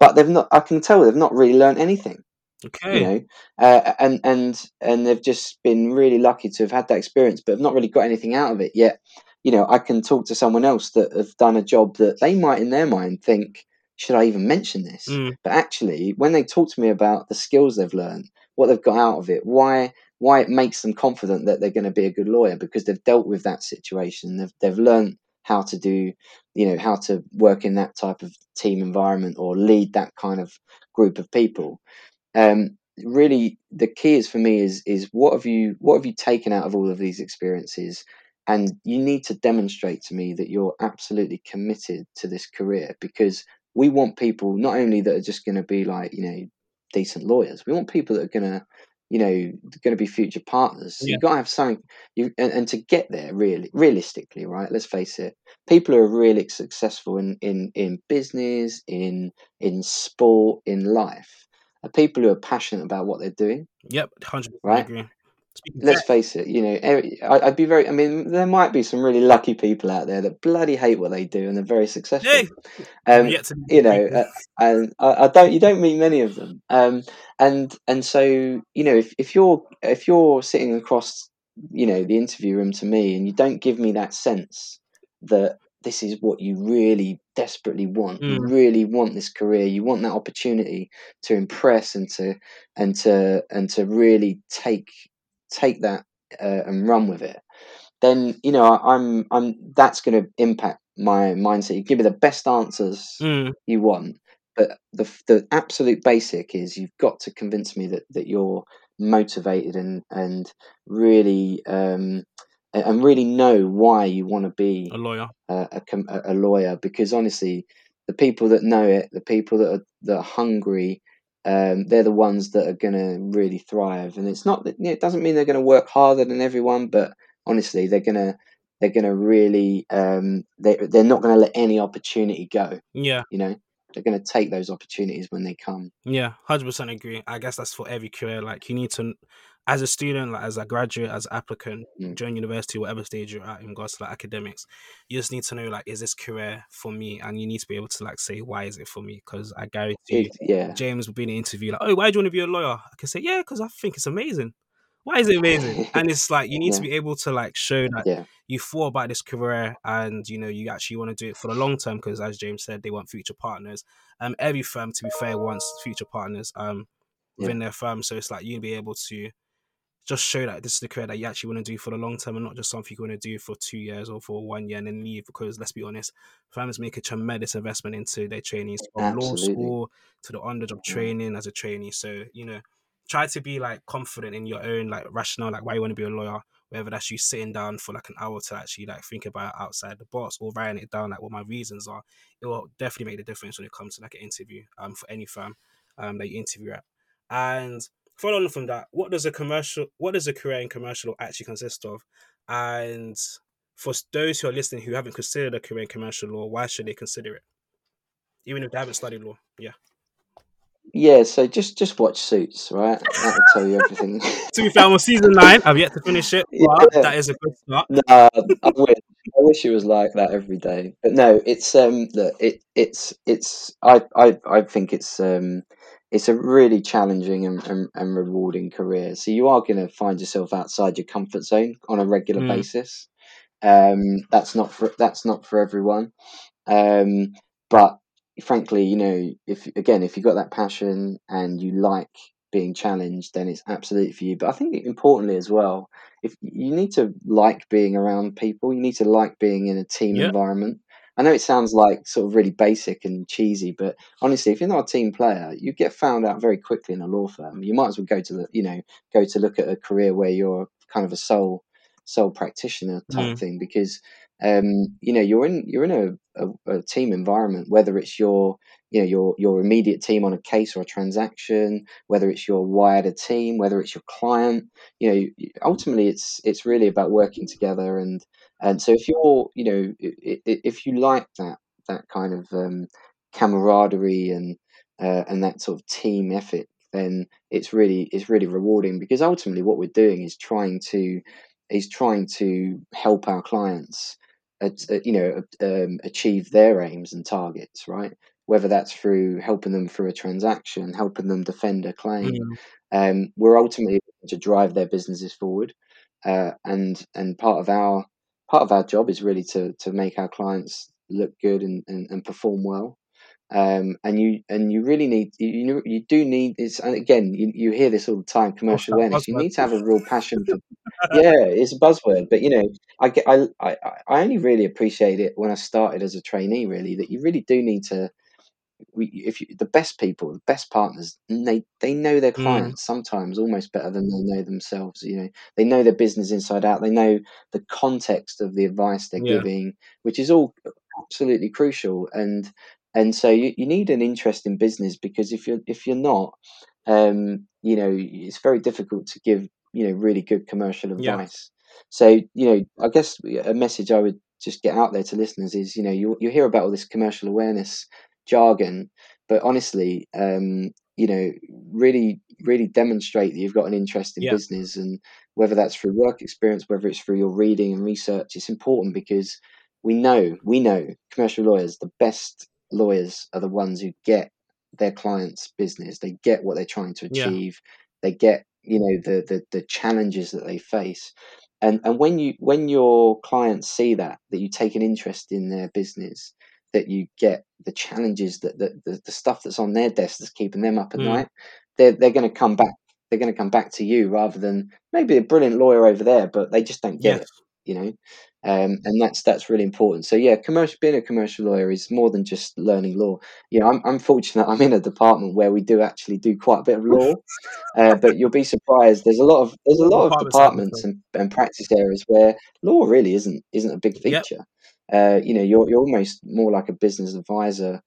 [SPEAKER 3] but they've not i can tell they've not really learned anything
[SPEAKER 1] Okay.
[SPEAKER 3] you know uh, and and and they've just been really lucky to have had that experience but have not really got anything out of it yet you know i can talk to someone else that have done a job that they might in their mind think should i even mention this?
[SPEAKER 1] Mm.
[SPEAKER 3] but actually when they talk to me about the skills they've learned what they've got out of it why why it makes them confident that they're going to be a good lawyer because they've dealt with that situation they've they've learned how to do you know how to work in that type of team environment or lead that kind of group of people. Um, really the key is for me is is what have you what have you taken out of all of these experiences and you need to demonstrate to me that you're absolutely committed to this career because we want people not only that are just going to be like you know decent lawyers we want people that are going to you know going to be future partners
[SPEAKER 1] Yeah.
[SPEAKER 3] you've got to have something you and, and to get there really realistically right let's face it people who are really successful in in in business in in sport in life are people who are passionate about what they're doing
[SPEAKER 1] Yep. Hundred percent
[SPEAKER 3] right
[SPEAKER 1] agree.
[SPEAKER 3] Let's face it you know I- i'd be very i mean there might be some really lucky people out there that bloody hate what they do and they're very successful.
[SPEAKER 1] Hey,
[SPEAKER 3] um you know uh, and I, I don't you don't meet many of them. Um and and so you know if, if you're if you're sitting across you know the interview room to me and you don't give me that sense that this is what you really desperately want you
[SPEAKER 1] Mm.
[SPEAKER 3] really want this career you want that opportunity to impress and to and to and to really take take that uh, and run with it then you know i'm i'm that's going to impact my mindset you give me the best answers
[SPEAKER 1] Mm.
[SPEAKER 3] you want but the the absolute basic is you've got to convince me that that you're motivated and and really um and really know why you want to be
[SPEAKER 1] A lawyer.
[SPEAKER 3] a, a, a a lawyer because honestly the people that know it the people that are that are hungry um, they're the ones that are going to really thrive and it's not that it doesn't mean they're going to work harder than everyone but honestly they're going to they're going to really um, they, they're not going to let any opportunity go
[SPEAKER 1] Yeah.
[SPEAKER 3] you know they're going to take those opportunities when they come
[SPEAKER 1] Yeah, hundred percent agree. I guess that's for every career. Like you need to, as a student, like as a graduate, as an applicant,
[SPEAKER 3] Mm.
[SPEAKER 1] during university, whatever stage you're at in regards to like academics, you just need to know like, is this career for me? And you need to be able to like say, why is it for me? Because I guarantee
[SPEAKER 3] it, yeah
[SPEAKER 1] James will be in an interview like, oh, why do you want to be a lawyer? I can say, yeah, because I think it's amazing. Why is it amazing? and it's like you need to be able to like show that
[SPEAKER 3] yeah
[SPEAKER 1] you thought about this career and you know you actually want to do it for the long term because as James said, they want future partners. Um, every firm, to be fair, wants future partners. Um, within their firm, so it's like you'll be able to just show that this is the career that you actually want to do for the long term and not just something you want to do for two years or for one year and then leave. Because let's be honest, firms make a tremendous investment into their trainees from law school to the on the job training as a trainee. So, you know, try to be like confident in your own like rationale, like why you want to be a lawyer, whether that's you sitting down for like an hour to actually like think about outside the box or writing it down like what my reasons are. It will definitely make the difference when it comes to like an interview um for any firm um that you interview at. And following from that, what does a commercial what does a career in commercial law actually consist of? And for those who are listening who haven't considered a career in commercial law, why should they consider it? Even if they haven't studied law. Yeah.
[SPEAKER 3] yeah so just just watch suits right that'll tell you everything
[SPEAKER 1] To be fair, I'm on season nine. I've yet to finish it, but
[SPEAKER 3] Yeah.
[SPEAKER 1] that is a good start.
[SPEAKER 3] No, I wish. I wish it was like that every day. But no, it's um, look, it it's it's. I I I think it's um, it's a really challenging and, and, and rewarding career. So you are going to find yourself outside your comfort zone on a regular
[SPEAKER 1] Mm.
[SPEAKER 3] basis. Um, that's not for that's not for everyone. Um, but frankly, you know, if again, if you've got that passion and you like being challenged, then it's absolutely for you. But I think importantly as well, if you need to like being around people, you need to like being in a team
[SPEAKER 1] Yeah.
[SPEAKER 3] environment. I know it sounds like sort of really basic and cheesy, but honestly, if you're not a team player, you get found out very quickly in a law firm. You might as well go to the, you know, go to look at a career where you're kind of a sole sole practitioner type
[SPEAKER 1] Mm.
[SPEAKER 3] thing because um, you know you're in you're in a, a, a team environment, whether it's your you know your your immediate team on a case or a transaction, whether it's your wider team, whether it's your client. You know, ultimately it's it's really about working together and and so if you're you know if you like that that kind of um, camaraderie and uh, and that sort of team effort, then it's really it's really rewarding because ultimately what we're doing is trying to is trying to help our clients, at, you know, um, achieve their aims and targets, right? Whether that's through helping them through a transaction, helping them defend a claim, mm. um, we're ultimately to drive their businesses forward, uh, and and part of our part of our job is really to to make our clients look good and, and, and perform well. Um, and you and you really need you you do need it's and again you, you hear this all the time commercial awareness you need to have a real passion for yeah it's a buzzword but you know I get I, I I only really appreciate it when I started as a trainee really that you really do need to we, if you, the best people, the best partners, they they know their mm. clients mm. sometimes almost better than they know themselves. You know, they know their business inside out. They know the context of the advice they're yeah. giving, which is all absolutely crucial. And and so you, you need an interest in business because if you're if you're not, um, you know, it's very difficult to give you know really good commercial advice. Yeah. So you know, I guess a message I would just get out there to listeners is you know you you hear about all this commercial awareness jargon, but honestly, um, you know, really, really demonstrate that you've got an interest in yeah. business, and whether that's through work experience, whether it's through your reading and research, it's important because we know, we know, commercial lawyers, the best lawyers are the ones who get their clients' business. They get what they're trying to achieve. Yeah. They get, you know, the, the the challenges that they face. And and when you when your clients see that that you take an interest in their business, that you get the challenges that, that the, the stuff that's on their desk that's keeping them up at mm. night they're, they're going to come back they're going to come back to you rather than maybe a brilliant lawyer over there but they just don't get yes. it you know? Um, and that's that's really important. So yeah commercial being a commercial lawyer is more than just learning law. You know i'm, I'm fortunate i'm in a department where we do actually do quite a bit of law uh, but you'll be surprised there's a lot of there's a lot of departments and, and practice areas where law really isn't isn't a big feature. yep uh, you know, you're you're almost more like a business advisor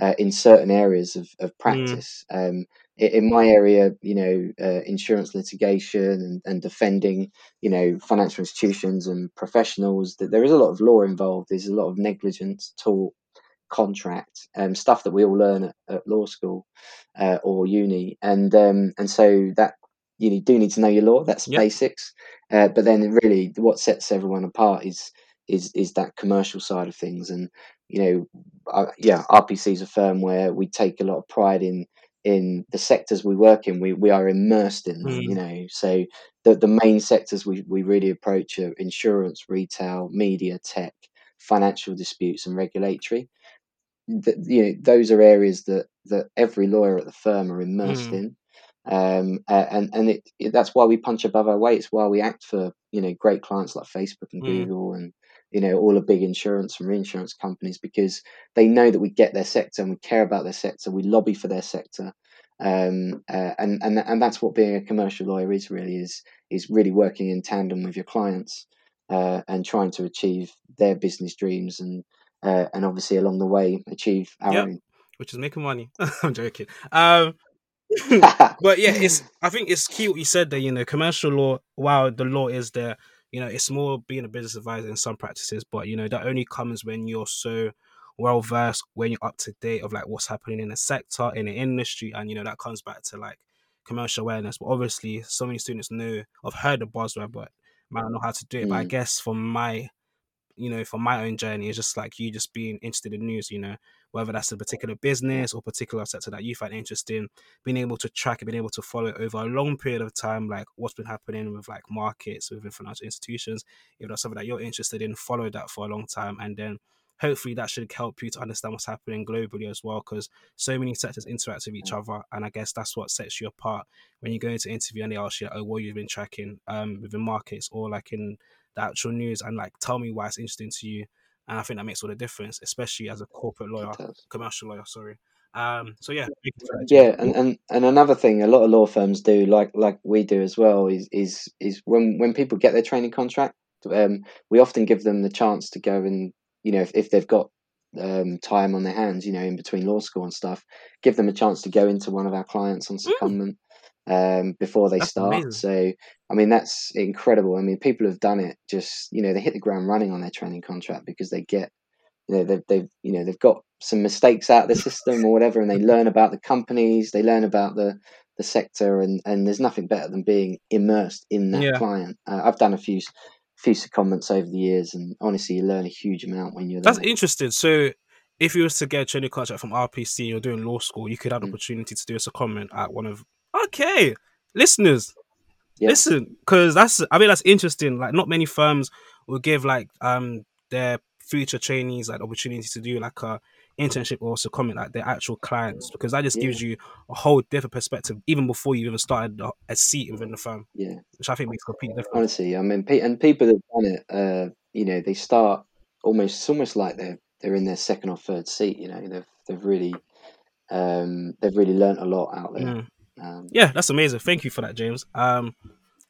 [SPEAKER 3] uh, in certain areas of, of mm. practice. Mm. Um, in my area, you know, uh, insurance litigation and, and defending, you know, financial institutions and professionals, that there is a lot of law involved. There's a lot of negligence, tort, contract, um, stuff that we all learn at, at law school uh, or uni, and um, and so that you do need to know your law. That's yep. basics. Uh, but then, really, what sets everyone apart is is is that commercial side of things and you know uh, yeah rpc is a firm where we take a lot of pride in in the sectors we work in we we are immersed in mm. you know so the the main sectors we we really approach are insurance retail media tech financial disputes and regulatory the, you know those are areas that that every lawyer at the firm are immersed mm. in um, uh, and and it, it, that's why we punch above our weight. It's why we act for you know great clients like Facebook and mm. Google and you know all the big insurance and reinsurance companies because they know that we get their sector and we care about their sector we lobby for their sector. Um, uh, and and and that's what being a commercial lawyer is really is is really working in tandem with your clients uh, and trying to achieve their business dreams and uh, and obviously along the way achieve our yep. own.
[SPEAKER 1] Which is making money. I'm joking. Um, but yeah it's i think it's key what you said there you know commercial law while the law is there you know, it's more being a business advisor in some practices, but you know, that only comes when you're so well versed, when you're up to date of like what's happening in the sector, in the industry, and you know, that comes back to like commercial awareness. But obviously, so many students know, I've heard the buzzword, but might not know how to do it. Mm. But I mm. guess from my you know, for my own journey, it's just like you just being interested in news, you know, whether that's a particular business or particular sector that you find interesting, being able to track it, being able to follow it over a long period of time, like what's been happening with like markets, within financial institutions, if that's something that you're interested in, follow that for a long time. And then hopefully that should help you to understand what's happening globally as well because so many sectors interact with each other and i guess that's what sets you apart when you go into interview and they ask you oh what you've been tracking um within markets or like in the actual news and like tell me why it's interesting to you. And I think that makes all the difference, especially as a corporate lawyer, commercial lawyer. Sorry. Um, so yeah,
[SPEAKER 3] yeah, and, and and another thing, a lot of law firms do, like like we do as well, is is is when when people get their training contract, um, we often give them the chance to go and you know if, if they've got um, time on their hands, you know, in between law school and stuff, give them a chance to go into one of our clients on mm. secondment. Mm um, before they that's start. Amazing. So, I mean, that's incredible. I mean, people have done it just, you know, they hit the ground running on their training contract because they get you know they've, they've you know they've got some mistakes out of the system or whatever, and they learn about the companies, they learn about the the sector, and and there's nothing better than being immersed in that yeah. client. Uh, I've done a few few secondments over the years, and honestly, you learn a huge amount when you're.
[SPEAKER 1] There. That's interesting. So, if you was to get a training contract from RPC or doing law school, you could have mm. opportunity to do a secondment at one of. Okay, listeners, yeah. listen, because that's I mean that's interesting. Like, not many firms will give like um their future trainees like opportunity to do like a internship or also comment like their actual clients because that just yeah. gives you a whole different perspective even before you even started a seat within the firm.
[SPEAKER 3] Yeah,
[SPEAKER 1] which I think makes complete difference.
[SPEAKER 3] Honestly, I mean, and people that have done it, uh, you know, they start almost it's almost like they're they're in their second or third seat. You know, they've they've really um, they've really learned a lot out there. Mm.
[SPEAKER 1] Um, yeah, that's amazing. Thank you for that, James. Um,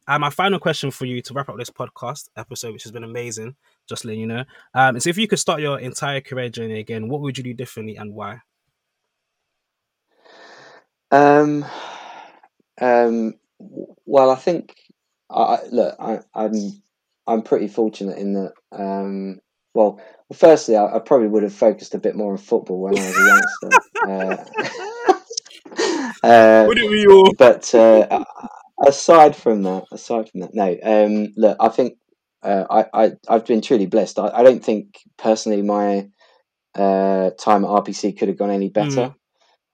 [SPEAKER 1] and my final question for you to wrap up this podcast episode, which has been amazing, just letting you know, um, is if you could start your entire career journey again, what would you do differently and why?
[SPEAKER 3] Um, um, well, I think, I, look, I, I'm, I'm pretty fortunate in that, um, well, firstly, I, I, probably would have focused a bit more on football when I was a youngster. uh, uh, would it be your? But uh, aside from that, aside from that, no. Um, look, I think uh, I, I I've been truly blessed. I, I don't think personally my uh, time at RPC could have gone any better. Mm.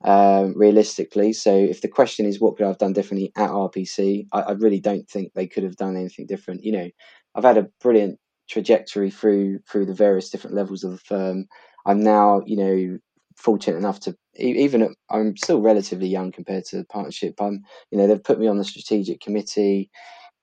[SPEAKER 3] Um, realistically, so if the question is what could I have done differently at RPC, I, I really don't think they could have done anything different. You know, I've had a brilliant trajectory through through the various different levels of the firm. I'm now, you know, fortunate enough to even at, I'm still relatively young compared to the partnership. I'm, you know, they've put me on the strategic committee.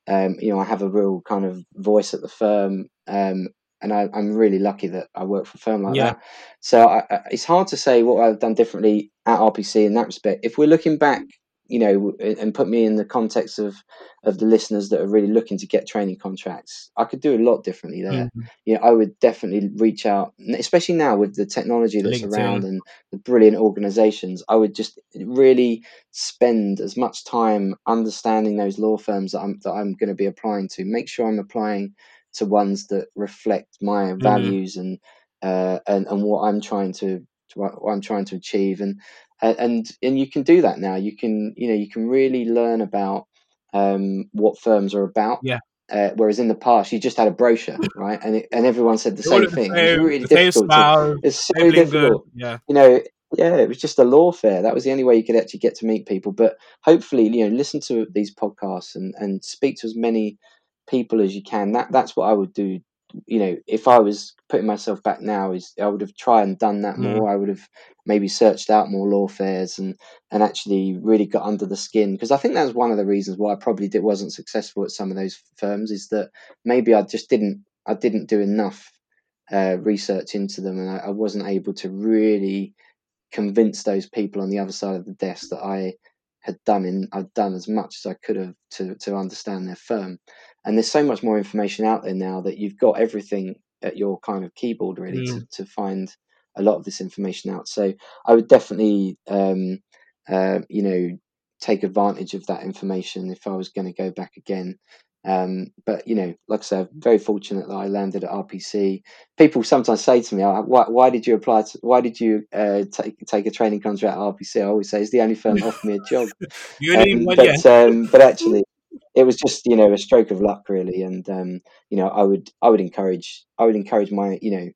[SPEAKER 3] Um, you know, I have a real kind of voice at the firm, um, and I, am really lucky that I work for a firm like yeah. that. So I, I, it's hard to say what I've done differently at RPC in that respect. If we're looking back you know, and put me in the context of of the listeners that are really looking to get training contracts, I could do a lot differently there. Mm-hmm. You know, I would definitely reach out, especially now with the technology that's LinkedIn. around and the brilliant organisations. I would just really spend as much time understanding those law firms that I'm that I'm going to be applying to. Make sure I'm applying to ones that reflect my mm-hmm. values and uh, and and what I'm trying to what I'm trying to achieve and and and you can do that now. You can you know you can really learn about um, what firms are about.
[SPEAKER 1] Yeah.
[SPEAKER 3] Uh, whereas in the past, you just had a brochure, right? And it, and everyone said the same thing. Same, it was really difficult. To, it's so difficult.
[SPEAKER 1] Yeah.
[SPEAKER 3] You know, yeah, it was just a law fair. That was the only way you could actually get to meet people. But hopefully, you know, listen to these podcasts and, and speak to as many people as you can. That that's what I would do you know, if I was putting myself back now, is I would have tried and done that mm. more. I would have maybe searched out more law fairs and and actually really got under the skin because I think that's one of the reasons why I probably did, wasn't successful at some of those firms is that maybe I just didn't I didn't do enough uh, research into them and I, I wasn't able to really convince those people on the other side of the desk that I had done in I'd done as much as I could have to to understand their firm. And there's so much more information out there now that you've got everything at your kind of keyboard really mm. to, to find a lot of this information out. So I would definitely um, uh, you know take advantage of that information if I was going to go back again. Um, but you know, like I said, very fortunate that I landed at RPC. People sometimes say to me, oh, "Why, why did you apply? To, why did you uh, take take a training contract at RPC?" I always say it's the only firm that offered me a job. um, but, um, but actually, it was just you know a stroke of luck, really. And um, you know, I would I would encourage I would encourage my you know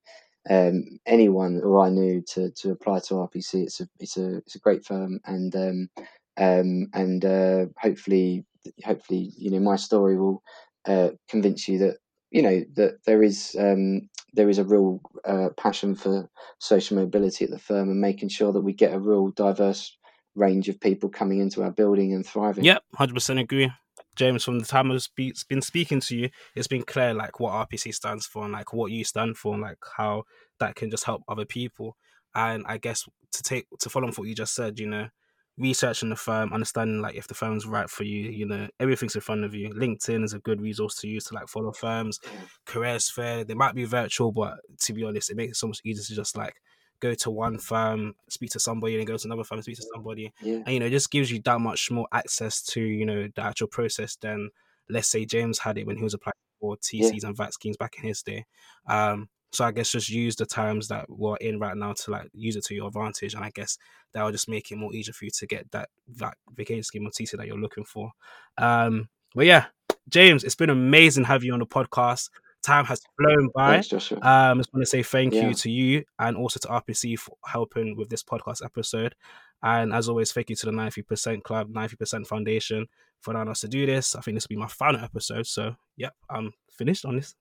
[SPEAKER 3] um, anyone or I knew to to apply to RPC. It's a it's a it's a great firm, and um, um, and uh, hopefully hopefully you know my story will uh, convince you that you know that there is um, there is a real uh, passion for social mobility at the firm and making sure that we get a real diverse range of people coming into our building and thriving.
[SPEAKER 1] Yep, hundred percent agree. James, from the time I've been speaking to you, it's been clear like what RPC stands for and like what you stand for and like how that can just help other people. And I guess to take to follow on what you just said, you know, researching the firm, understanding like if the firm's right for you, you know, everything's in front of you. LinkedIn is a good resource to use to like follow firms. Careers fair, they might be virtual, but to be honest, it makes it so much easier to just like go to one firm, speak to somebody, and go to another firm, speak to somebody.
[SPEAKER 3] Yeah.
[SPEAKER 1] And you know, it just gives you that much more access to, you know, the actual process than let's say James had it when he was applying for TCs yeah. and vac schemes back in his day. Um, So I guess just use the times that we're in right now to like use it to your advantage, and I guess that will just make it more easier for you to get that that vacation scheme or TC that you're looking for. Um, but yeah, James, it's been amazing having you on the podcast. Time has flown by.
[SPEAKER 3] Thanks, Joshua.
[SPEAKER 1] Um, I just want to say thank
[SPEAKER 3] Yeah.
[SPEAKER 1] you to you and also to RPC for helping with this podcast episode. And as always, thank you to the 90% Club, 90% Foundation for allowing us to do this. I think this will be my final episode. So, yep, I'm finished on this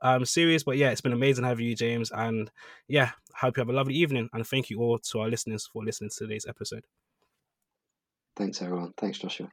[SPEAKER 1] um, series. But yeah, it's been amazing having you, James. And yeah, hope you have a lovely evening. And thank you all to our listeners for listening to today's episode.
[SPEAKER 3] Thanks, everyone. Thanks, Joshua.